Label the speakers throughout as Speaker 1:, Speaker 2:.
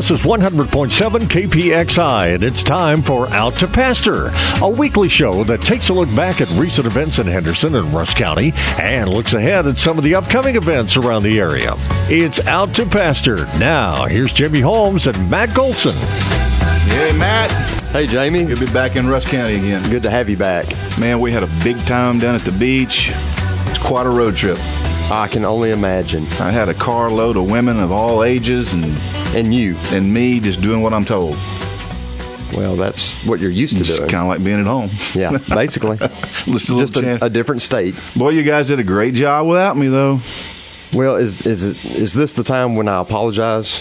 Speaker 1: This is 100.7 KPXI, and it's time for Out to Pasture, a weekly show that takes a look back at recent events in Henderson and Rusk County and looks ahead at some of the upcoming events around the area. It's Out to Pasture. Now, here's Jimmy Holmes and Matt Golson.
Speaker 2: Hey, Matt.
Speaker 3: Hey, Jamie.
Speaker 2: Good to be back in Rusk County again.
Speaker 3: Good to have you back.
Speaker 2: Man, we had a big time down at the beach. It's quite a road trip.
Speaker 3: I can only imagine.
Speaker 2: I had a carload of women of all ages and
Speaker 3: And you.
Speaker 2: and me just doing what I'm told.
Speaker 3: Well, that's what you're used to doing.
Speaker 2: It's
Speaker 3: doing.
Speaker 2: kind of like being at home.
Speaker 3: Yeah, basically.
Speaker 2: Just a
Speaker 3: Just a, a different state.
Speaker 2: Boy, you guys did a great job without me, though.
Speaker 3: Well, is is is this the time when I apologize?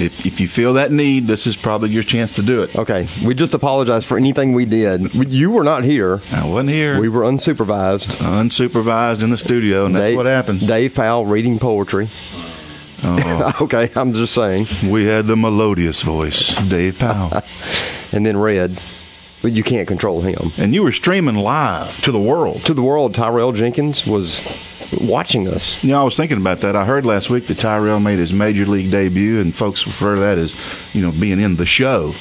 Speaker 2: If, if you feel that need, this is probably your chance to do it.
Speaker 3: Okay, we just apologize for anything we did. You were not here.
Speaker 2: I wasn't here.
Speaker 3: We were unsupervised.
Speaker 2: unsupervised in the studio, and that's
Speaker 3: Dave,
Speaker 2: what happens.
Speaker 3: Dave Powell reading poetry. Oh. okay, I'm just saying.
Speaker 2: We had the melodious voice, Dave Powell.
Speaker 3: And then Red, but you can't control him.
Speaker 2: and you were streaming live to the world.
Speaker 3: To the world, Tyrell Jenkins was watching us.
Speaker 2: Know, I was thinking about that. I heard last week that Tyrell made his major league debut, and folks refer to that as, you know, being in the show.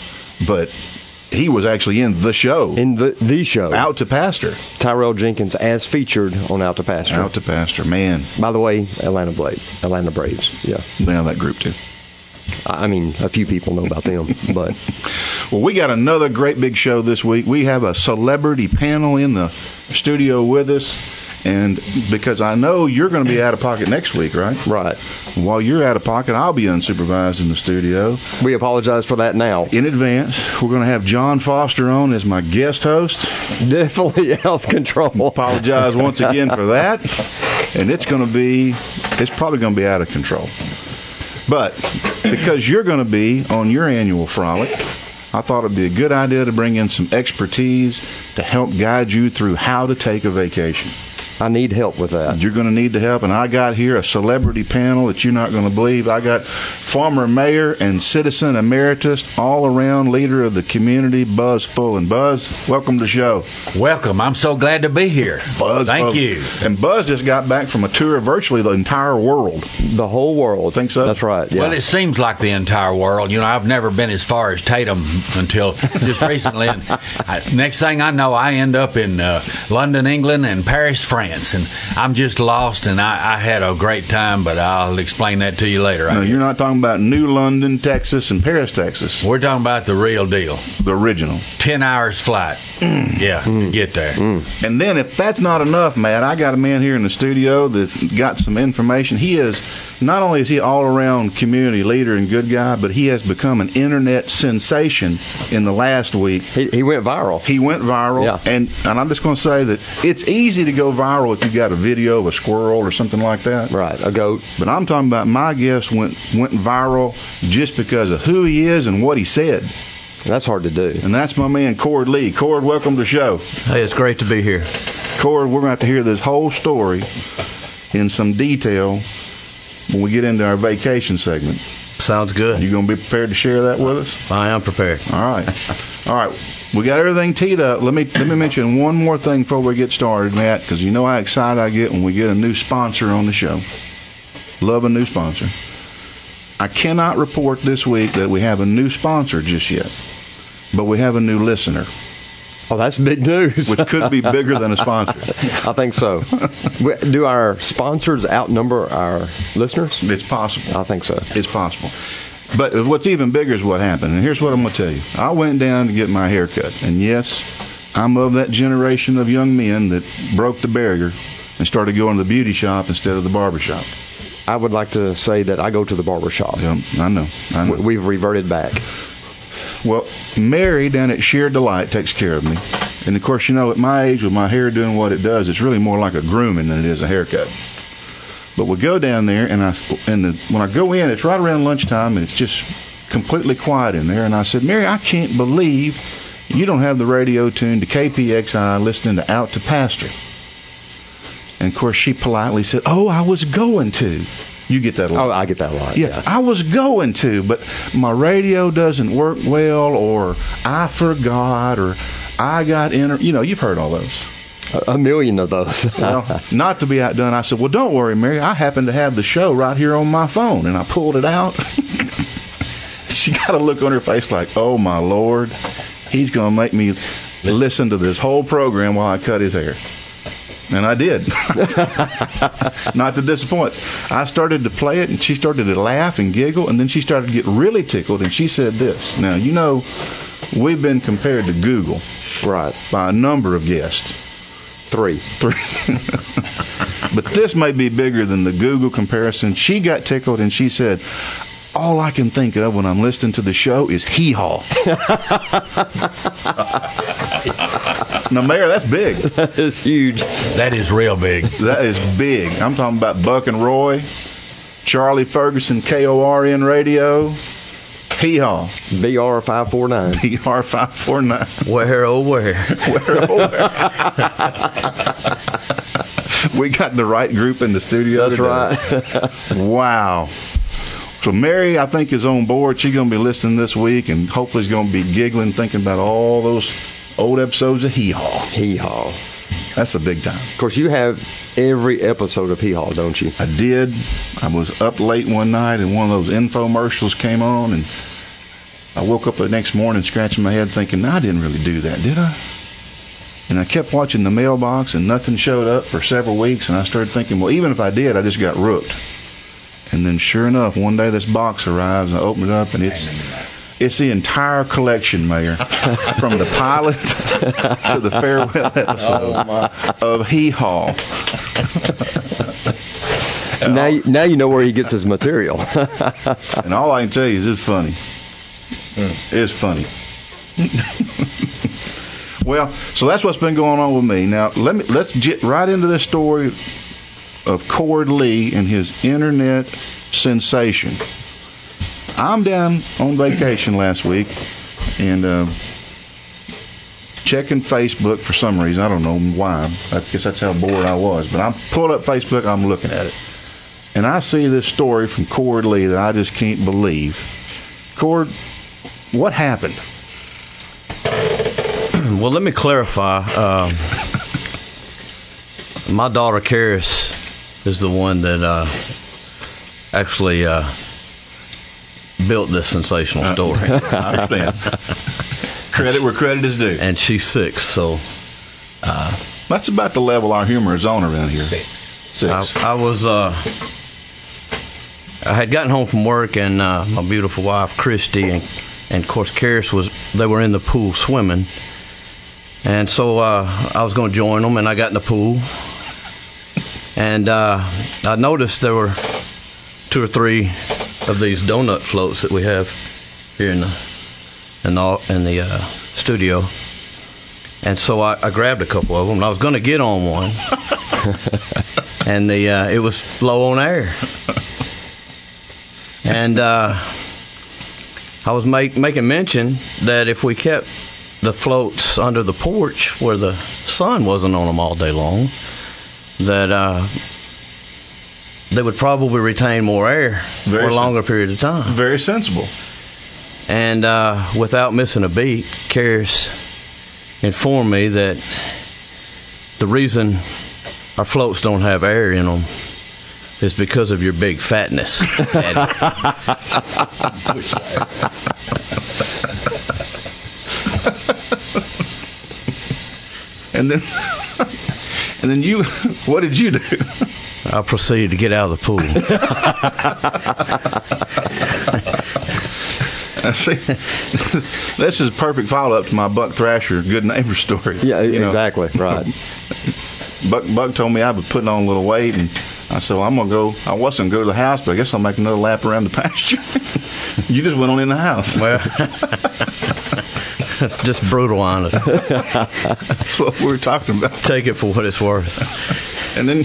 Speaker 2: But he was actually in the show.
Speaker 3: In the the show,
Speaker 2: out to Pasture.
Speaker 3: Tyrell Jenkins as featured on Out to Pasture.
Speaker 2: Out to Pasture, Man,
Speaker 3: By the way, Atlanta Blade, Atlanta Braves. Yeah,
Speaker 2: they have that group too.
Speaker 3: I mean, a few people know about them, but
Speaker 2: Well, we got another great big show this week. We have a celebrity panel in the studio with us. And because I know you're going to be out of pocket next week, right?
Speaker 3: right.
Speaker 2: While you're out of pocket, I'll be unsupervised in the studio.
Speaker 3: We apologize for that now.
Speaker 2: In advance, we're going to have John Foster on as my guest host.
Speaker 3: Definitely out of control.
Speaker 2: Apologize once again for that. And it's going to be, it's probably going to be out of control. But because you're going to be on your annual frolic, I thought it'd be a good idea to bring in some expertise to help guide you through how to take a vacation.
Speaker 3: I need help with that.
Speaker 2: You're going to need the help, and I got here a celebrity panel that you're not going to believe. I got former mayor and citizen emeritus, all around leader of the community, Buzz Full. And Buzz, welcome to the show.
Speaker 4: Welcome. I'm so glad to be here.
Speaker 2: Buzz,
Speaker 4: Thank
Speaker 2: Buzz.
Speaker 4: you.
Speaker 2: And Buzz just got back from a tour of virtually the entire world.
Speaker 3: The whole world.
Speaker 2: Think so?
Speaker 3: That's right. Yeah.
Speaker 4: Well, it seems like the entire world. You know, I've never been as far as Tatum until just recently. And I, next thing I know, I end up in uh, London, England, and Paris, France, and I'm just lost. And I, I had a great time, but I'll explain that to you later. I
Speaker 2: No,
Speaker 4: guess.
Speaker 2: you're not talking about New London, Texas, and Paris, Texas.
Speaker 4: We're talking about the real deal.
Speaker 2: The original.
Speaker 4: Ten hours flight. Mm. Yeah, to get there. Mm.
Speaker 2: And then, if that's not enough, Matt, I got a man here in the studio that's got some information. He is not only is he all around community leader and good guy, but he has become an internet sensation in the last week.
Speaker 3: he, he went viral.
Speaker 2: He went viral,
Speaker 3: Yeah.
Speaker 2: and and I'm just going to say that it's easy to go viral if you got a video of a squirrel or something like that.
Speaker 3: Right. A goat.
Speaker 2: But I'm talking about my guest went went viral just because of who he is and what he said,
Speaker 3: That's hard to do.
Speaker 2: and that's my man Cord Lee. Cord, welcome to the show.
Speaker 5: Hey, it's great to be here.
Speaker 2: Cord, we're going to have to hear this whole story in some detail when we get into our vacation segment.
Speaker 5: Sounds good.
Speaker 2: You going to be prepared to share that with us?
Speaker 5: I am prepared.
Speaker 2: All right, all right. We got everything teed up. Let me let me mention one more thing before we get started, Matt, because you know how excited I get when we get a new sponsor on the show. Love a new sponsor. I cannot report this week that we have a new sponsor just yet, but we have a new listener,
Speaker 3: Oh, that's big news.
Speaker 2: which could be bigger than a sponsor.
Speaker 3: I think so. Do our sponsors outnumber our listeners?
Speaker 2: It's possible.
Speaker 3: I think so.
Speaker 2: It's possible. But what's even bigger is what happened. And here's what I'm going to tell you. I went down to get my hair cut. And yes, I'm of that generation of young men that broke the barrier and started going to the beauty shop instead of the barber shop.
Speaker 3: I would like to say that I go to the barber shop.
Speaker 2: Yeah, I know. I know.
Speaker 3: We- We've reverted back.
Speaker 2: Well, Mary down at Sheer Delight takes care of me. And of course, you know, at my age, with my hair doing what it does, it's really more like a grooming than it is a haircut. But we go down there, and I and the, when I go in, it's right around lunchtime, and it's just completely quiet in there. And I said, Mary, I can't believe you don't have the radio tuned to KPXI listening to Out to Pasture. And of course, she politely said, Oh, I was going to. You get that a lot.
Speaker 3: Oh, I get that a lot.
Speaker 2: Yeah, I was going to, but my radio doesn't work well, or I forgot, or I got in. You know, you've heard all those.
Speaker 3: A, million of those.
Speaker 2: Well, not to be outdone, I said, "Well, don't worry, Mary. I happen to have the show right here on my phone," and I pulled it out. she got a look on her face like, "Oh my lord, he's going to make me listen to this whole program while I cut his hair." And I did. Not to disappoint. I started to play it, and she started to laugh and giggle, and then she started to get really tickled, and she said this. Now, you know, we've been compared to Google
Speaker 3: Right.
Speaker 2: by a number of guests.
Speaker 3: Three.
Speaker 2: Three. but this may be bigger than the Google comparison. She got tickled and she said, all I can think of when I'm listening to the show is hee haw. now, Mayor, that's big.
Speaker 3: That is huge.
Speaker 4: That is real big.
Speaker 2: That is big. I'm talking about Buck and Roy, Charlie Farquharson, KORN Radio, hee haw,
Speaker 3: BR five four nine.
Speaker 2: BR549. Where, oh,
Speaker 5: where? Where, oh, where.
Speaker 2: we got the right group in the studio.
Speaker 3: That's right.
Speaker 2: Wow. So Mary, I think, is on board. She's going to be listening this week, and hopefully, is going to be giggling, thinking about all those old episodes of Hee Haw.
Speaker 3: Hee haw.
Speaker 2: That's a big time.
Speaker 3: Of course, you have every episode of Hee Haw, don't you?
Speaker 2: I did. I was up late one night, and one of those infomercials came on, and I woke up the next morning scratching my head, thinking, I didn't really do that, did I? And I kept watching the mailbox, and nothing showed up for several weeks, and I started thinking, well, even if I did, I just got rooked. And then, sure enough, one day this box arrives, and I open it up, and it's it's the entire collection, Mayor, from the pilot to the farewell oh, episode of Hee Haw.
Speaker 3: Now, you- now you know where he gets his material.
Speaker 2: And all I can tell you is it's funny. Hmm. It's funny. well, so that's what's been going on with me. Now let me let's get right into this story of Cord Lee and his internet sensation. I'm down on vacation last week and uh, checking Facebook for some reason. I don't know why. I guess that's how bored I was. But I'm pulled up Facebook. I'm looking at it. And I see this story from Cord Lee that I just can't believe. Cord, what happened?
Speaker 5: Well, let me clarify. Um, my daughter, Karis, is the one that uh, actually uh, built this sensational story.
Speaker 2: I understand. credit where credit is due.
Speaker 5: and she's six, so
Speaker 2: That's about the level our humor is on around here.
Speaker 4: Six.
Speaker 2: Six.
Speaker 5: I, I was uh, I had gotten home from work and uh, my beautiful wife Christy and and of course Karis was they were in the pool swimming and so uh, I was going to join them and I got in the pool and uh, I noticed there were two or three of these donut floats that we have here in the in the, in the uh, studio. And so I, I grabbed a couple of them and I was going to get on one. And the uh, it was low on air. and uh, I was make, making mention that if we kept the floats under the porch where the sun wasn't on them all day long, that uh, they would probably retain more air
Speaker 2: Very
Speaker 5: for a longer period of time.
Speaker 2: Very sensible.
Speaker 5: And uh, without missing a beat, Karis informed me that the reason our floats don't have air in them is because of your big fatness.
Speaker 2: And then, and then you, what did you do?
Speaker 5: I proceeded to get out of the pool.
Speaker 2: I see. this is a perfect follow up to my Buck Thrasher good neighbor story.
Speaker 3: yeah,
Speaker 2: You know,
Speaker 3: exactly. Right.
Speaker 2: Buck, Buck told me I was putting on a little weight, and I said, well, I'm going to go. I wasn't going to go to the house, but I guess I'll make another lap around the pasture. you just went on in the house.
Speaker 5: well, that's just brutal honest.
Speaker 2: That's what we were talking about.
Speaker 5: Take it for what it's worth.
Speaker 2: And then,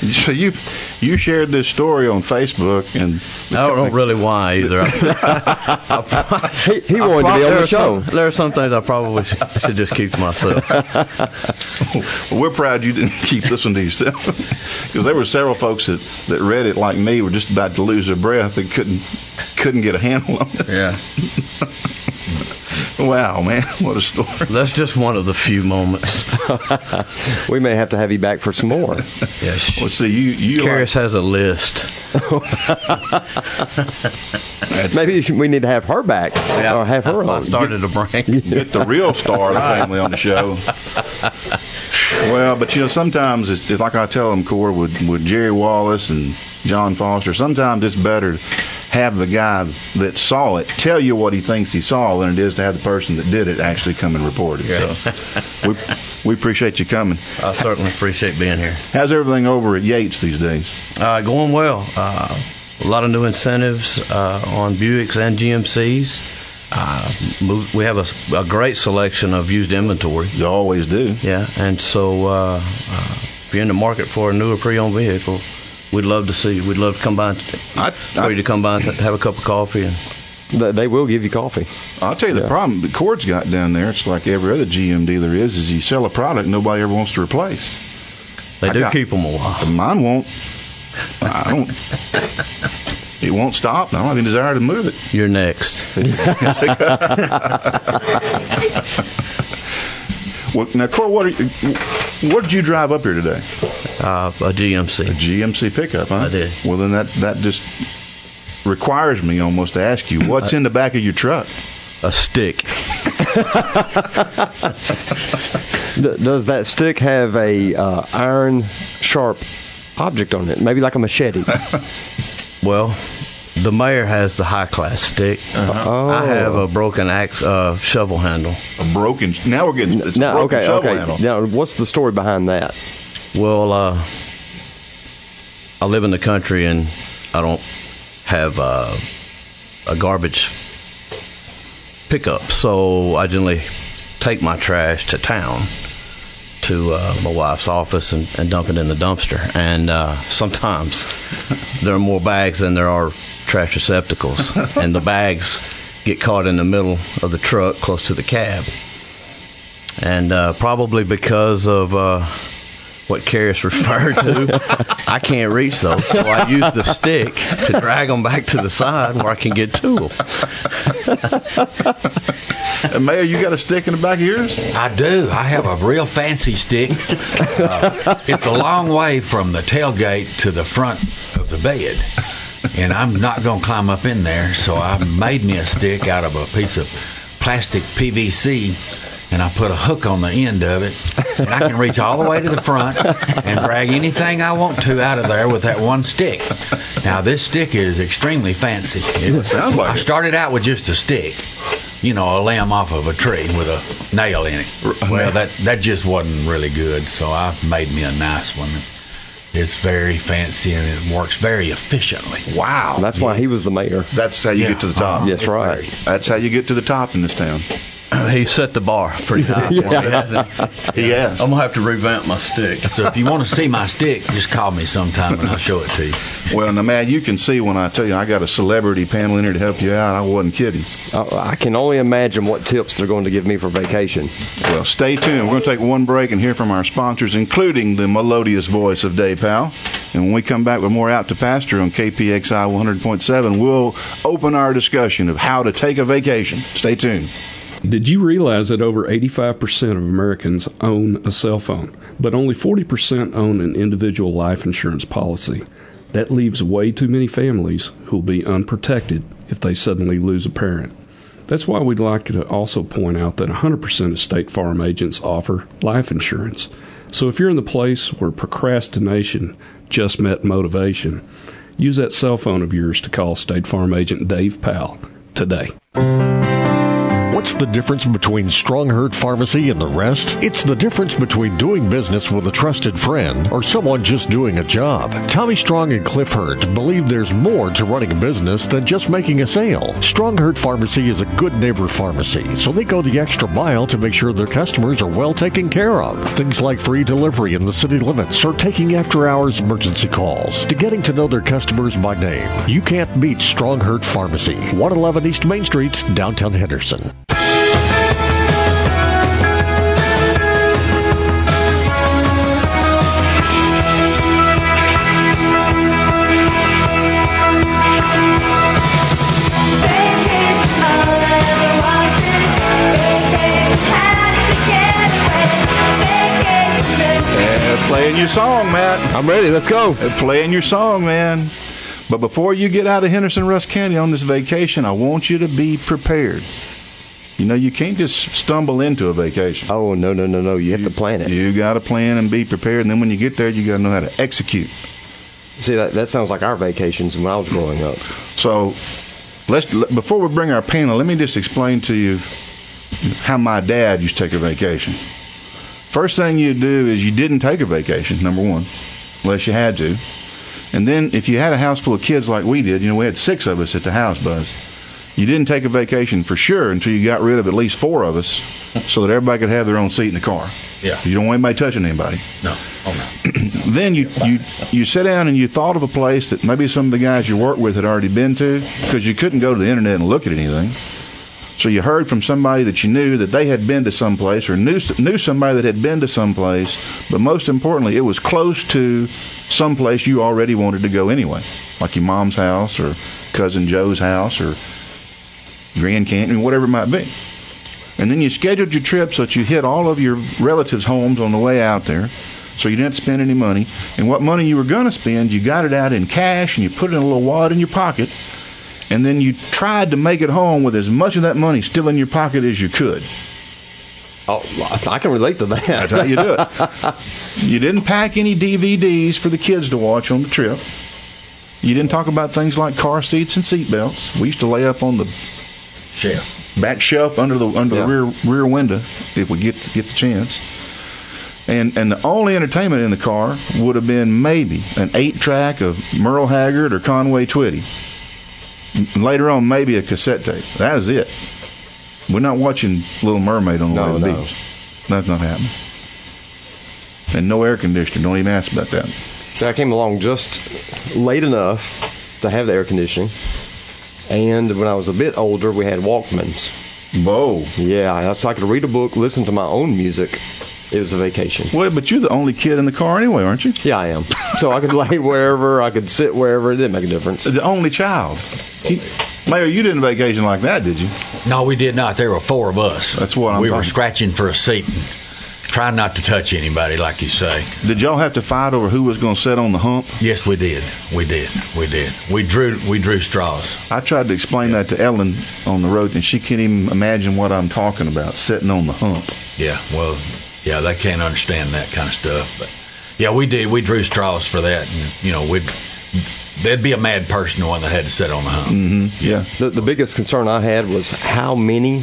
Speaker 2: so you you shared this story on Facebook, and
Speaker 5: I don't know really why either.
Speaker 3: He, he wanted to be on the show.
Speaker 5: Some, there are some things I probably should, should just keep to myself.
Speaker 2: Well, we're proud you didn't keep this one to yourself because there were several folks that, that read it like me were just about to lose their breath and couldn't couldn't get a handle on it.
Speaker 5: Yeah.
Speaker 2: Wow, man, what a story!
Speaker 5: That's just one of the few moments.
Speaker 3: We may have to have you back for some more.
Speaker 5: Yes.
Speaker 2: Well, see, you you like,
Speaker 5: Karis has a list.
Speaker 3: Maybe you should- we need to have her back or have her
Speaker 5: I
Speaker 3: on.
Speaker 5: started to bring.
Speaker 2: get the real star of the family on the show. Well, but you know, sometimes it's, it's like I tell them, Cord, with with Jerry Wallace and John Foster. Sometimes it's better to have the guy that saw it tell you what he thinks he saw than it is to have the person that did it actually come and report it. So we we appreciate you coming.
Speaker 5: I certainly appreciate being here.
Speaker 2: How's everything over at Yates these days?
Speaker 5: Uh, going well. Uh, a lot of new incentives uh, on Buicks and GMCs. Uh, move, we have a, a great selection of used inventory.
Speaker 2: You always do.
Speaker 5: Yeah, and so uh, uh, if you're in the market for a newer pre-owned vehicle, we'd love to see. you. We'd love to come by, and-
Speaker 2: I,
Speaker 5: for you to come by and have a cup of coffee. And
Speaker 3: They will give you coffee.
Speaker 2: I'll tell you the
Speaker 3: Yeah.
Speaker 2: problem that Cord's got down there. It's like every other GM dealer is: is you sell a product nobody ever wants to replace.
Speaker 5: they
Speaker 2: I
Speaker 5: do
Speaker 2: got-
Speaker 5: keep them a while.
Speaker 2: Mine won't. I don't. It won't stop. I don't have any desire to move it.
Speaker 5: You're next.
Speaker 2: Well, now, Cord, what, are you, what did you drive up here today?
Speaker 5: Uh, a GMC.
Speaker 2: A GMC pickup, huh?
Speaker 5: I did.
Speaker 2: Well, then that that just requires me almost to ask you, what's in the back of your truck?
Speaker 5: A stick.
Speaker 3: Does that stick have a uh, iron sharp object on it? Maybe like a machete.
Speaker 5: Well, the mayor has the high class stick.
Speaker 3: Oh.
Speaker 5: I have a broken axe uh, shovel handle.
Speaker 2: A broken. Now we're getting. It's a
Speaker 3: now,
Speaker 2: broken
Speaker 3: okay,
Speaker 2: shovel
Speaker 3: okay.
Speaker 2: handle.
Speaker 3: Now, what's the story behind that?
Speaker 5: Well, uh, I live in the country and I don't have uh, a garbage pickup, so I generally take my trash to town to uh, my wife's office and, and dump it in the dumpster. And uh, sometimes there are more bags than there are trash receptacles, and the bags get caught in the middle of the truck close to the cab. And uh, probably because of uh, what Karis referred to, I can't reach those. So I use the stick to drag them back to the side where I can get to them.
Speaker 2: And Mayor, you got a stick in the back of yours?
Speaker 4: I do. I have a real fancy stick. Uh, it's a long way from the tailgate to the front of the bed. And I'm not going to climb up in there, so I made me a stick out of a piece of plastic PVC, and I put a hook on the end of it. And I can reach all the way to the front and drag anything I want to out of there with that one stick. Now, this stick is extremely fancy. It-
Speaker 2: Sounds like
Speaker 4: I started out with just a stick, you know, a limb off of a tree with a nail in it. Well, that that just wasn't really good, so I made me a nice one. It's very fancy and it works very efficiently.
Speaker 2: Wow.
Speaker 3: That's why he was the mayor.
Speaker 2: That's how you
Speaker 4: Yeah.
Speaker 2: get to the top.
Speaker 4: Uh-huh.
Speaker 3: Yes, right.
Speaker 2: That's how you get to the top in this town.
Speaker 5: He set the bar pretty high. for me, he?
Speaker 2: He has.
Speaker 5: I'm gonna have to revamp my stick.
Speaker 4: So if you want to see my stick, just call me sometime and I'll show it to you.
Speaker 2: Well, now, man, you can see when I tell you I got a celebrity panel in here to help you out. I wasn't kidding.
Speaker 3: Uh, I can only imagine what tips they're going to give me for vacation.
Speaker 2: Well, stay tuned. We're going to take one break and hear from our sponsors, including the melodious voice of Dave Powell. And when we come back with more Out to Pasture on KPXI 100.7, we'll open our discussion of how to take a vacation. Stay tuned.
Speaker 6: Did you realize that over 85% of Americans own a cell phone, but only 40% own an individual life insurance policy? That leaves way too many families who'll be unprotected if they suddenly lose a parent. That's why we'd like to also point out that 100% of State Farm agents offer life insurance. So if you're in the place where procrastination just met motivation, use that cell phone of yours to call State Farm agent Dave Powell today.
Speaker 1: The difference between Stronghurt Pharmacy and the rest? It's the difference between doing business with a trusted friend or someone just doing a job. Tommy Strong and Cliff Hurt believe there's more to running a business than just making a sale. Stronghurt Pharmacy is a good neighbor pharmacy, so they go the extra mile to make sure their customers are well taken care of. Things like free delivery in the city limits or taking after hours emergency calls to getting to know their customers by name. You can't beat Stronghurt Pharmacy, 111 East Main Street, downtown Henderson.
Speaker 2: Your song, Matt.
Speaker 3: I'm ready. Let's go.
Speaker 2: Playing your song, man. But before you get out of Henderson, Rusk County on this vacation, I want you to be prepared. You know, you can't just stumble into a vacation.
Speaker 3: Oh no no no no! You have to plan it.
Speaker 2: You got to plan and be prepared, and then when you get there, you got to know how to execute.
Speaker 3: See that that sounds like our vacations when I was growing up.
Speaker 2: So, let's before we bring our panel, let me just explain to you how my dad used to take a vacation. First thing you do is you didn't take a vacation, number one, unless you had to. And then if you had a house full of kids like we did, you know, we had six of us at the house, Buzz. You didn't take a vacation for sure until you got rid of at least four of us so that everybody could have their own seat in the car.
Speaker 4: Yeah.
Speaker 2: You don't want anybody touching anybody.
Speaker 4: No. Oh no.
Speaker 2: Then you, you, you sit down and you thought of a place that maybe some of the guys you worked with had already been to because you couldn't go to the internet and look at anything. So you heard from somebody that you knew that they had been to some place or knew knew somebody that had been to some place, but most importantly, it was close to some place you already wanted to go anyway, like your mom's house or cousin Joe's house or Grand Canyon, whatever it might be. And then you scheduled your trip so that you hit all of your relatives' homes on the way out there, so you didn't spend any money. And what money you were going to spend, you got it out in cash and you put it in a little wallet in your pocket and then you tried to make it home with as much of that money still in your pocket as you could.
Speaker 3: Oh, I can relate to that.
Speaker 2: That's how you do it. you didn't pack any DVDs for the kids to watch on the trip. You didn't talk about things like car seats and seat belts. We used to lay up on the
Speaker 4: Chef.
Speaker 2: back shelf under the under
Speaker 3: Yeah.
Speaker 2: the rear rear window if we get get the chance. And and the only entertainment in the car would have been maybe an eight track of Merle Haggard or Conway Twitty. Later on, maybe a cassette tape. That is it. We're not watching Little Mermaid on the
Speaker 3: No,
Speaker 2: way to the
Speaker 3: no.
Speaker 2: beach. That's not happening. And no air conditioner. Don't even ask about that.
Speaker 3: So I came along just late enough to have the air conditioning. And when I was a bit older, we had Walkmans.
Speaker 2: Whoa.
Speaker 3: Yeah, so I could read a book, listen to my own music. It was a vacation.
Speaker 2: Well, but you're the only kid in the car anyway, aren't you?
Speaker 3: Yeah, I am. So I could lay wherever, I could sit wherever. It didn't make a difference.
Speaker 2: The only child. He, Mayor, you didn't vacation like that, did you?
Speaker 4: No, we did not. There were four of us.
Speaker 2: That's what I'm
Speaker 4: We were scratching for a seat and trying not to touch anybody, like you say.
Speaker 2: Did y'all have to fight over who was going to sit on the hump?
Speaker 4: Yes, we did. We did. We did. We drew. We drew straws.
Speaker 2: I tried to explain that to Ellen on the road, and she can't even imagine what I'm talking about, sitting on the hump.
Speaker 4: Yeah. Well, yeah, they can't understand that kind of stuff. But yeah, we did. We drew straws for that, and you know, we'd there'd be a mad person the one that had to sit on the hump.
Speaker 2: Mm-hmm, yeah.
Speaker 3: The, the biggest concern I had was how many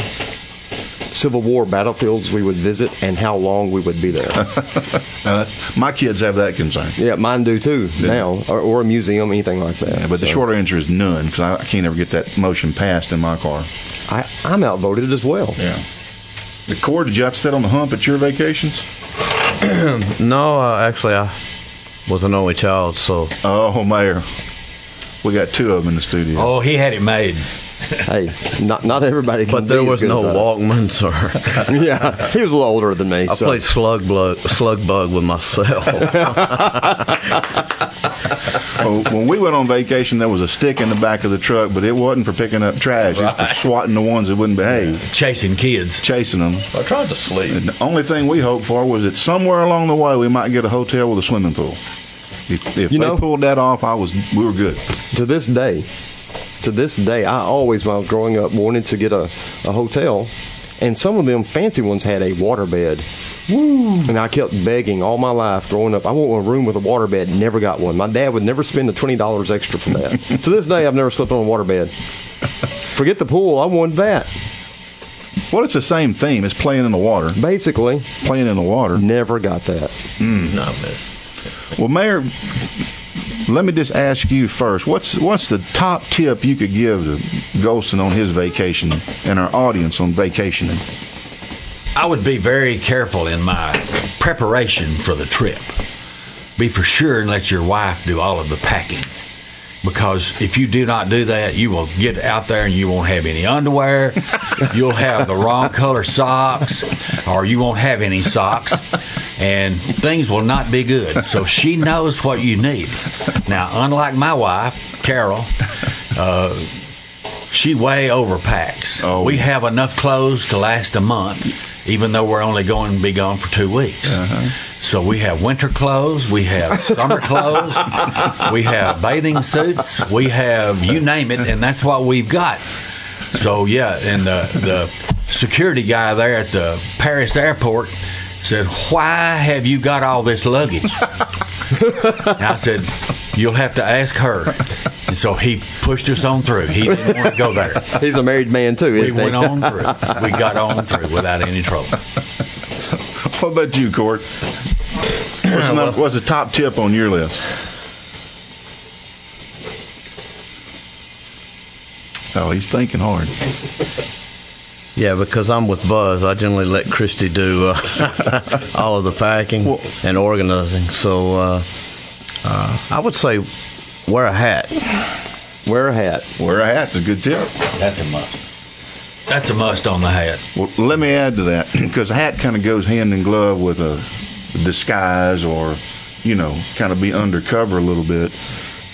Speaker 3: Civil War battlefields we would visit and how long we would be there.
Speaker 2: Now, that's, my kids have that concern.
Speaker 3: yeah, mine do too now, or, or a museum, anything like that.
Speaker 2: Yeah, but the
Speaker 3: So,
Speaker 2: short answer is none because I, I can't ever get that motion passed in my car.
Speaker 3: I, I'm outvoted as well.
Speaker 2: Yeah. The Cord, did you have to sit on the hump at your vacations?
Speaker 5: No, uh, actually, I was an only child, so
Speaker 2: Oh, Mayor. We got two of them in the studio.
Speaker 4: Oh, he had it made.
Speaker 3: Hey, not not everybody can.
Speaker 5: but there
Speaker 3: be
Speaker 5: was
Speaker 3: good
Speaker 5: no
Speaker 3: as us.
Speaker 5: Walkmans or.
Speaker 3: yeah, he was a little older than me.
Speaker 5: I
Speaker 3: so.
Speaker 5: played slug bug, slug bug with myself.
Speaker 2: Oh, when we went on vacation, there was a stick in the back of the truck, but it wasn't for picking up trash. It was for swatting the ones that wouldn't behave,
Speaker 4: Chasing kids.
Speaker 2: chasing them.
Speaker 5: I tried to sleep.
Speaker 2: And the only thing we hoped for was that somewhere along the way we might get a hotel with a swimming pool. If, if
Speaker 3: You
Speaker 2: they
Speaker 3: know-
Speaker 2: pulled that off, I was we were good.
Speaker 3: to this day, to this day, I always, while growing up, wanted to get a, a hotel, and some of them fancy ones had a water bed. Woo! And I kept begging all my life growing up, I want a room with a water bed. Never got one. My dad would never spend the twenty dollars extra for that. to this day, I've never slept on a water bed. Forget the pool. I wanted that.
Speaker 2: Well, it's the same theme. It's playing in the water.
Speaker 3: Basically,
Speaker 2: Playing in the water.
Speaker 3: never got that.
Speaker 5: Mm, no, miss.
Speaker 2: Well, Mayor, let me just ask you first. What's what's the top tip you could give to Golson on his vacation and our audience on vacationing?
Speaker 4: I would be very careful in my preparation for the trip. Be for sure and let your wife do all of the packing. Because if you do not do that, you will get out there and you won't have any underwear. You'll have the wrong color socks, or you won't have any socks, and things will not be good. So she knows what you need. Now, unlike my wife, Carol, uh, she way overpacks.
Speaker 2: Oh.
Speaker 4: We have enough clothes to last a month, even though we're only going to be gone for two weeks. So we have winter clothes, we have summer clothes, we have bathing suits, we have you name it, and that's what we've got. So yeah, and the the security guy there at the Paris airport said, "Why have you got all this luggage?" and I said, "You'll have to ask her." And so he pushed us on through. He didn't want to go there.
Speaker 3: He's a married man too,
Speaker 4: We
Speaker 3: isn't he?
Speaker 4: went on through. We got on through without any trouble.
Speaker 2: What about you, Cord? What's, the num- what's the top tip on your list? Oh, he's thinking hard.
Speaker 5: Yeah, because I'm with Buzz, I generally let Christy do uh, all of the packing
Speaker 2: Well-
Speaker 5: and organizing. So uh, uh, I would say wear a hat.
Speaker 3: Wear a hat.
Speaker 2: Wear a hat's a good tip.
Speaker 4: That's a must. That's a must on the hat.
Speaker 2: Well, let me add to that because a hat kind of goes hand in glove with a disguise or, you know, kind of be undercover a little bit.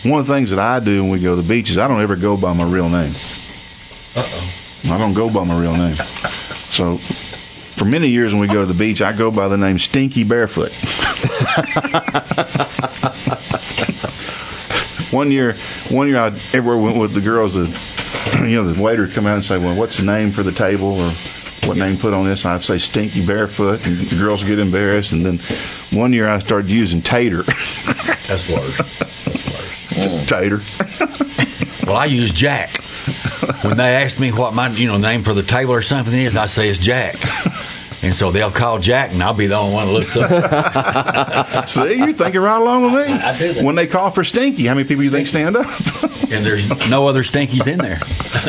Speaker 2: One of the things that I do when we go to the beach is I don't ever go by my real name. Uh oh. I don't go by my real name. So, for many years when we go to the beach, I go by the name Stinky Barefoot. one year, one year I everywhere went with the girls. The you know the waiter would come out and say, "Well, what's the name for the table?" or what name put on this? And I'd say Stinky Barefoot, and the girls get embarrassed. And then one year I started using Tater.
Speaker 4: That's worse.
Speaker 2: tater.
Speaker 4: Well, I use Jack. When they ask me what my you know name for the table or something is, I say it's Jack. And so they'll call Jack, and I'll be the only one that looks up.
Speaker 2: See, you're thinking right along with me.
Speaker 4: I do that.
Speaker 2: When they call for Stinky, how many people you think stand up?
Speaker 4: And there's no other stinkies in there.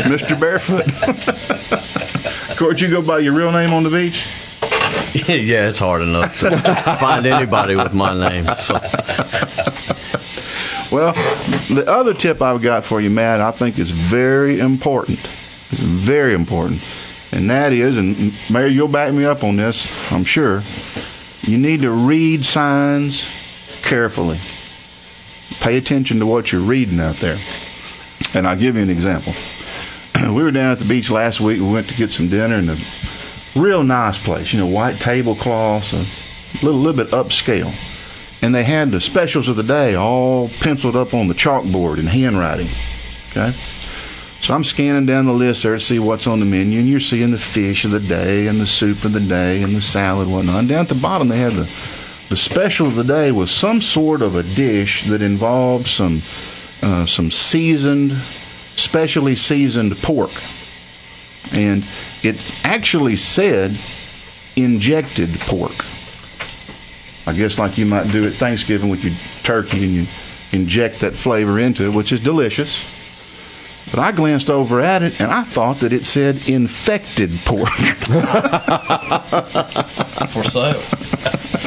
Speaker 2: Mr. Barefoot. Cord, you go by your real name on the beach?
Speaker 5: yeah, it's hard enough to find anybody with my name. So
Speaker 2: Well, the other tip I've got for you, Matt, I think is very important. Very important. And that is, and Mayor, you'll back me up on this, I'm sure. You need to read signs carefully. Pay attention to what you're reading out there. And I'll give you an example. we were down at the beach last week. We went to get some dinner in a real nice place, you know, white tablecloths, a little, little bit upscale and they had the specials of the day all penciled up on the chalkboard in handwriting. Okay? So I'm scanning down the list there to see what's on the menu, and you're seeing the fish of the day, and the soup of the day, and the salad, whatnot. And down at the bottom, they had the the special of the day was some sort of a dish that involved some uh, some seasoned, specially seasoned pork, and it actually said injected pork. I guess like you might do at Thanksgiving with your turkey and you inject that flavor into it, which is delicious. But I glanced over at it and I thought that it said infected pork.
Speaker 5: for sale.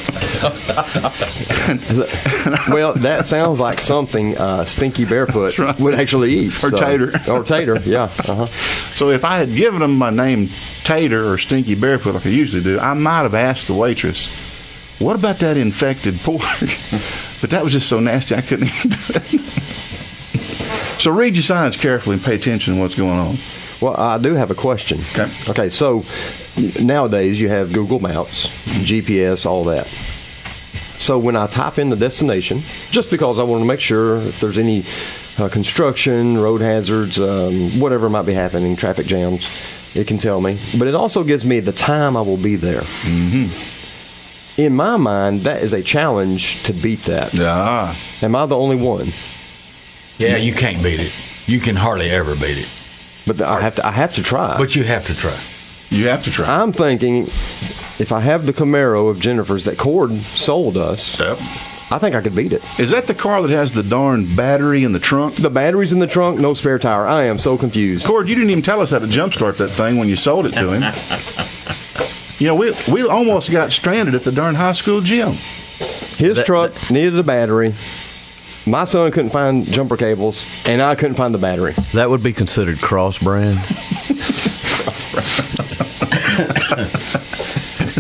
Speaker 3: Well, that sounds like something uh, Stinky Barefoot
Speaker 2: right.
Speaker 3: would actually eat.
Speaker 2: Or tater.
Speaker 3: Or tater, yeah. Uh-huh.
Speaker 2: so if I had given them my name Tater or Stinky Barefoot like I usually do, I might have asked the waitress, what about that infected pork? but that was just so nasty I couldn't even do it. so read your signs carefully and pay attention to what's going on.
Speaker 3: Well, I do have a question.
Speaker 2: Okay.
Speaker 3: Okay, so nowadays you have Google Maps, GPS, all that. So when I type in the destination, just because I want to make sure if there's any uh, construction, road hazards, um, whatever might be happening, traffic jams, it can tell me. But it also gives me the time I will be there. Mm-hmm. In my mind, that is a challenge to beat that.
Speaker 2: Yeah.
Speaker 3: Am I the only one?
Speaker 4: Yeah, you can't beat it. You can hardly ever beat it.
Speaker 3: But I have to. I have to try.
Speaker 4: But you have to try.
Speaker 2: You have to try.
Speaker 3: I'm thinking if I have the Camaro of Jennifer's that Cord sold us,
Speaker 2: Yep.
Speaker 3: I think I could beat it.
Speaker 2: Is that the car that has the darn battery in the trunk?
Speaker 3: The battery's in the trunk, no spare tire. I am so confused.
Speaker 2: Cord, you didn't even tell us how to jumpstart that thing when you sold it to him. you know, we we almost got stranded at the darn high school gym.
Speaker 3: His
Speaker 5: That-
Speaker 3: truck needed a battery. My son couldn't find jumper cables, and I couldn't find the battery.
Speaker 5: That would be considered cross brand.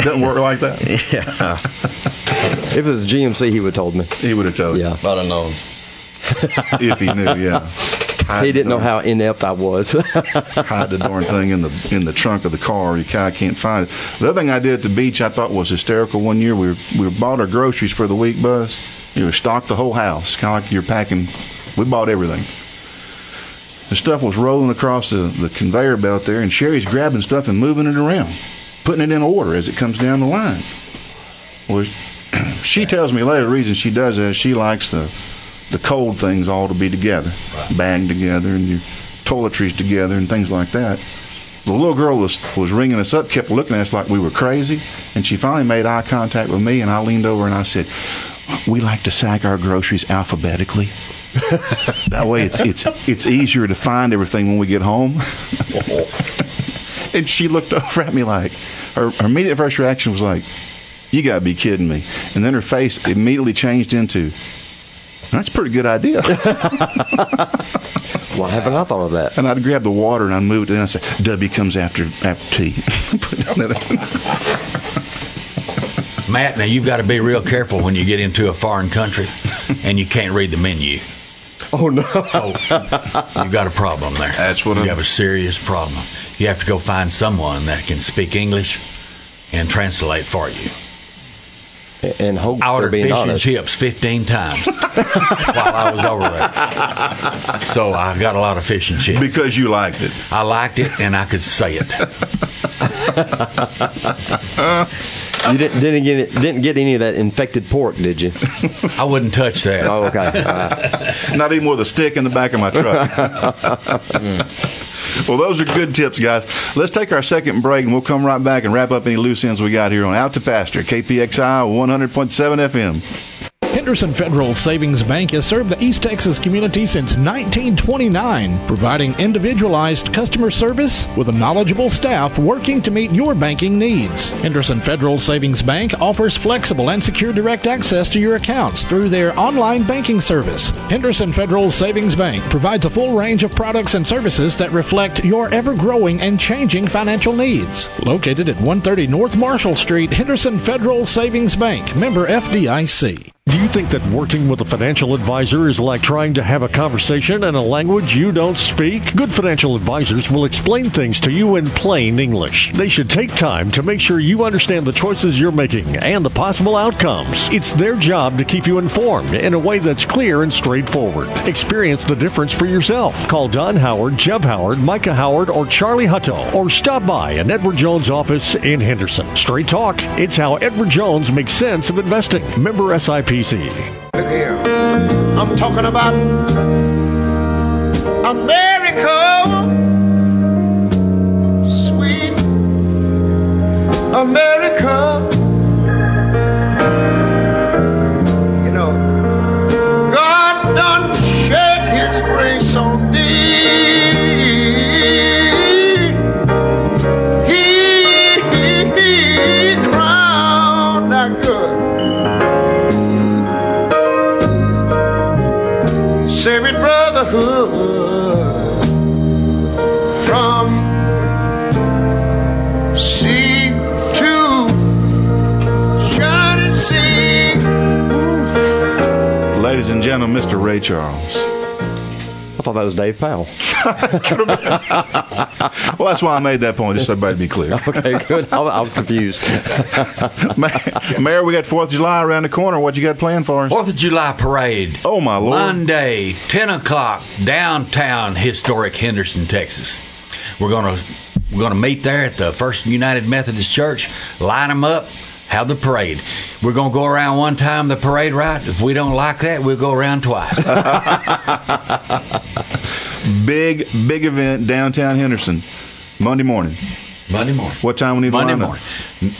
Speaker 2: It doesn't work like that.
Speaker 5: Yeah,
Speaker 3: If it was GMC, he would have told me.
Speaker 2: He would have told me.
Speaker 3: Yeah.
Speaker 5: I don't know.
Speaker 2: if he knew. Yeah. hide
Speaker 3: He didn't know how inept I was.
Speaker 2: hide the darn thing in the in the trunk of the car. You kind of can't find it. The other thing I did at the beach I thought was hysterical. One year we were, we bought our groceries for the week, Buzz. You know, stocked the whole house, kind of like you're packing. We bought everything. The stuff was rolling across the, the conveyor belt there, and Sherry's grabbing stuff and moving it around, putting it in order as it comes down the line. Well, she tells me later the reason she does that is she likes the the cold things all to be together, bagged together, and your toiletries together, and things like that. The little girl was was ringing us up, kept looking at us like we were crazy, and she finally made eye contact with me, and I leaned over and I said, "We like to sack our groceries alphabetically." that way, it's it's it's easier to find everything when we get home. and she looked over at me like her, her immediate first reaction was like, "You got to be kidding me!" And then her face immediately changed into, "That's a pretty good idea."
Speaker 3: Why haven't I thought of that?
Speaker 2: and I'd grab the water and I'd move it, and I'd say, "W comes after after T." Put it on there.
Speaker 4: Matt, now you've got to be real careful when you get into a foreign country and you can't read the menu.
Speaker 3: Oh no!
Speaker 4: So you've got a problem there.
Speaker 2: That's what
Speaker 4: you
Speaker 2: I'm-
Speaker 4: have a serious problem. You have to go find someone that can speak English and translate for you.
Speaker 3: And hope
Speaker 4: I
Speaker 3: they're
Speaker 4: ordered
Speaker 3: being
Speaker 4: fish and chips 15 times while I was over there. So I got a lot of fish and chips.
Speaker 2: because you liked it.
Speaker 4: I liked it and I could say it.
Speaker 3: You didn't didn't get it, didn't get any of that infected pork, did you?
Speaker 4: I wouldn't touch that.
Speaker 3: Oh, okay. All right.
Speaker 2: Not even with a stick in the back of my truck. Hmm. Well, those are good tips, guys. Let's take our second break, and we'll come right back and wrap up any loose ends we got here on Out to Pasture, KPXI 100.7 FM.
Speaker 7: Henderson Federal Savings Bank has served the East Texas community since 1929, providing individualized customer service with a knowledgeable staff working to meet your banking needs. Henderson Federal Savings Bank offers flexible and secure direct access to your accounts through their online banking service. Henderson Federal Savings Bank provides a full range of products and services that reflect your ever growing and changing financial needs. Located at 130 North Marshall Street, Henderson Federal Savings Bank, member FDIC.
Speaker 1: Do you think that working with a financial advisor is like trying to have a conversation in a language you don't speak? Good financial advisors will explain things to you in plain English. They should take time to make sure you understand the choices you're making and the possible outcomes. It's their job to keep you informed in a way that's clear and straightforward. Experience the difference for yourself. Call Don Howard, Jeb Howard, Micah Howard, or Charlie Hutto, or stop by an Edward Jones office in Henderson. Straight talk. It's how Edward Jones makes sense of investing. Member
Speaker 8: Look here. I'm talking about America. Sweet America.
Speaker 2: Mr. Ray Charles.
Speaker 3: I thought that was Dave Powell.
Speaker 2: Well, that's why I made that point, just so everybody be clear.
Speaker 3: Okay, good. I, I was confused.
Speaker 2: Mayor, we got 4th of July around the corner. What you got planned for us?
Speaker 4: Fourth of July parade.
Speaker 2: Oh, my Lord.
Speaker 4: Monday, ten o'clock, downtown historic Henderson, Texas. We're gonna we're gonna meet there at the First United Methodist Church. Line them up. Have the parade. We're gonna go around one time the parade route. If we don't like that, we'll go around twice.
Speaker 2: Big, big event downtown Henderson, Monday morning.
Speaker 4: Monday morning.
Speaker 2: What time we need to
Speaker 4: Monday
Speaker 2: line up?
Speaker 4: morning.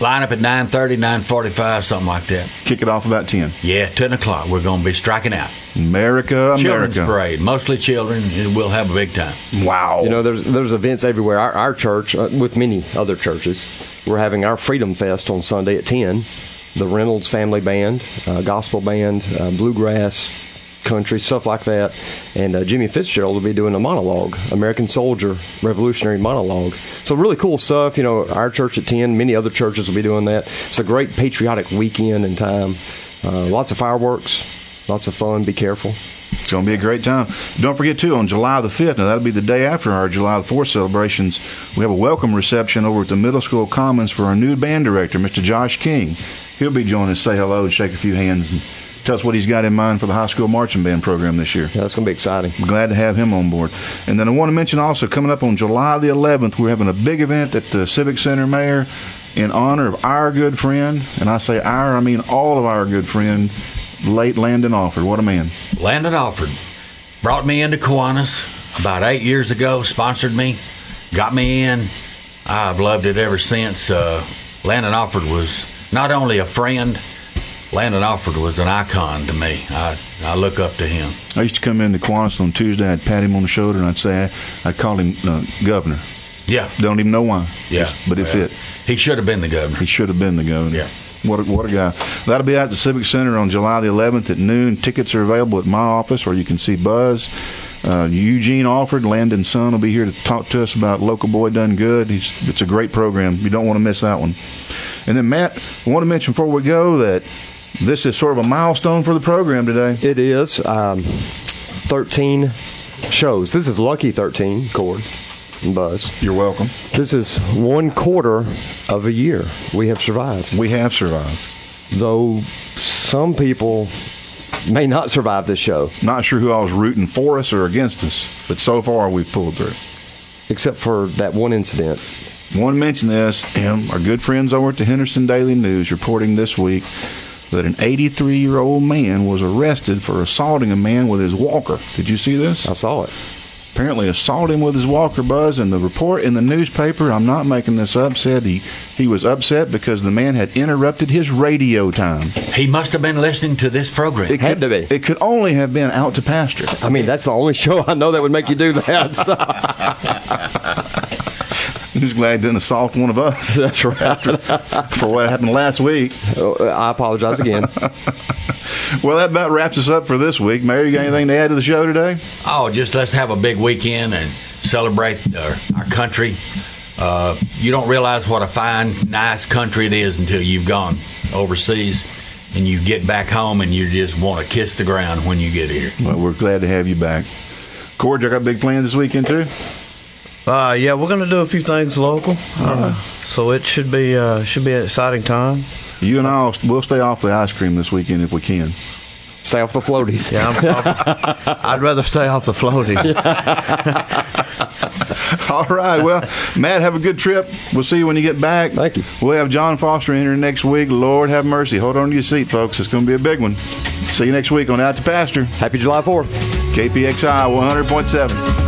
Speaker 4: Line up at 9.30, 9.45, something like that.
Speaker 2: Kick it off about 10.
Speaker 4: Yeah, 10 o'clock. We're going to be striking out.
Speaker 2: America,
Speaker 4: Children's parade. Mostly children, and we'll have a big time.
Speaker 2: Wow.
Speaker 3: You know, there's there's events everywhere. Our, our church, uh, with many other churches, we're having our Freedom Fest on Sunday at ten. The Reynolds Family Band, uh, gospel band, uh, bluegrass, country stuff like that, and uh, Jimmy Fitzgerald will be doing a monologue, American Soldier Revolutionary monologue. So really cool stuff. You know, our church at ten, many other churches will be doing that. It's a great patriotic weekend and time. Uh, lots of fireworks, lots of fun. Be careful.
Speaker 2: It's going to be a great time. Don't forget, too, on July the 5th, now that'll be the day after our July the 4th celebrations, we have a welcome reception over at the Middle School Commons for our new band director, Mr. Josh King. He'll be joining us, say hello, and shake a few hands, and tell us what he's got in mind for the high school marching band program this year.
Speaker 3: Yeah, that's going to be exciting.
Speaker 2: I'm glad to have him on board. And then I want to mention also, coming up on July the 11th, we're having a big event at the Civic Center Mayor in honor of our good friend, and I say our, I mean all of our good friend, late Landon Alford. What a man.
Speaker 4: Landon Alford brought me into Kiwanis about eight years ago, sponsored me, got me in. I've loved it ever since. Uh, Landon Alford was not only a friend, Landon Alford was an icon to me. I, I look up to him.
Speaker 2: I used to come into Kiwanis on Tuesday, I'd pat him on the shoulder, and I'd say, I'd call him uh, governor.
Speaker 4: Yeah,
Speaker 2: Don't even know why.
Speaker 4: yeah.
Speaker 2: But it
Speaker 4: Well,
Speaker 2: fit.
Speaker 4: He should have been the governor.
Speaker 2: He should have been the governor.
Speaker 4: Yeah.
Speaker 2: What a, what a guy. That'll be at the Civic Center on July the 11th at noon. Tickets are available at my office, or you can see Buzz. Uh, Eugene Alford, Landon's son, will be here to talk to us about Local Boy Done Good. He's, it's a great program. You don't want to miss that one. And then, Matt, I want to mention before we go that this is sort of a milestone for the program today.
Speaker 3: It is um, 13 shows. This is lucky 13, Cord Buzz.
Speaker 2: You're welcome.
Speaker 3: This is one quarter of a year we have survived.
Speaker 2: We have survived.
Speaker 3: Though some people may not survive this show,
Speaker 2: Not sure who I was rooting for us or against us, but so far we've pulled through.
Speaker 3: except for that one incident.
Speaker 2: want to mention this. Um, our good friends over at the Henderson Daily News reporting this week that an 83 year old man was arrested for assaulting a man with his walker. Did you see this?
Speaker 3: I saw it.
Speaker 2: Apparently, assaulted him with his walker, Buzz. And the report in the newspaper, I'm not making this up, said he, he was upset because the man had interrupted his radio time.
Speaker 4: He must have been listening to this program.
Speaker 2: It
Speaker 3: Had
Speaker 2: could,
Speaker 3: to be.
Speaker 2: It could only have been out to pasture.
Speaker 3: I mean, that's the only show I know that would make you do that. So,
Speaker 2: Who's glad he didn't assault one of us
Speaker 3: that's right.
Speaker 2: for what happened last week?
Speaker 3: Oh, I apologize again.
Speaker 2: Well, that about wraps us up for this week. Mary, you got anything to add to the show today?
Speaker 4: Oh, just let's have a big weekend and celebrate our, our country. Uh, you don't realize what a fine, nice country it is until you've gone overseas and you get back home and you just want to kiss the ground when you get here.
Speaker 2: Well, we're glad to have you back. Cord, you got big plans this weekend too?
Speaker 5: Uh, yeah, we're gonna do a few things local, uh, so it should be uh, should be an exciting time.
Speaker 2: You and I, will stay off the ice cream this weekend if we can.
Speaker 3: Stay off the floaties.
Speaker 5: Yeah, I'm, I'd rather stay off the floaties.
Speaker 2: All right. Well, Matt, have a good trip. We'll see you when you get back.
Speaker 3: Thank you.
Speaker 2: We'll have John Foster in here next week. Lord have mercy. Hold on to your seat, folks. It's going to be a big one. See you next week on Out to Pasture,
Speaker 3: Happy July 4th.
Speaker 2: KPXI 100.7.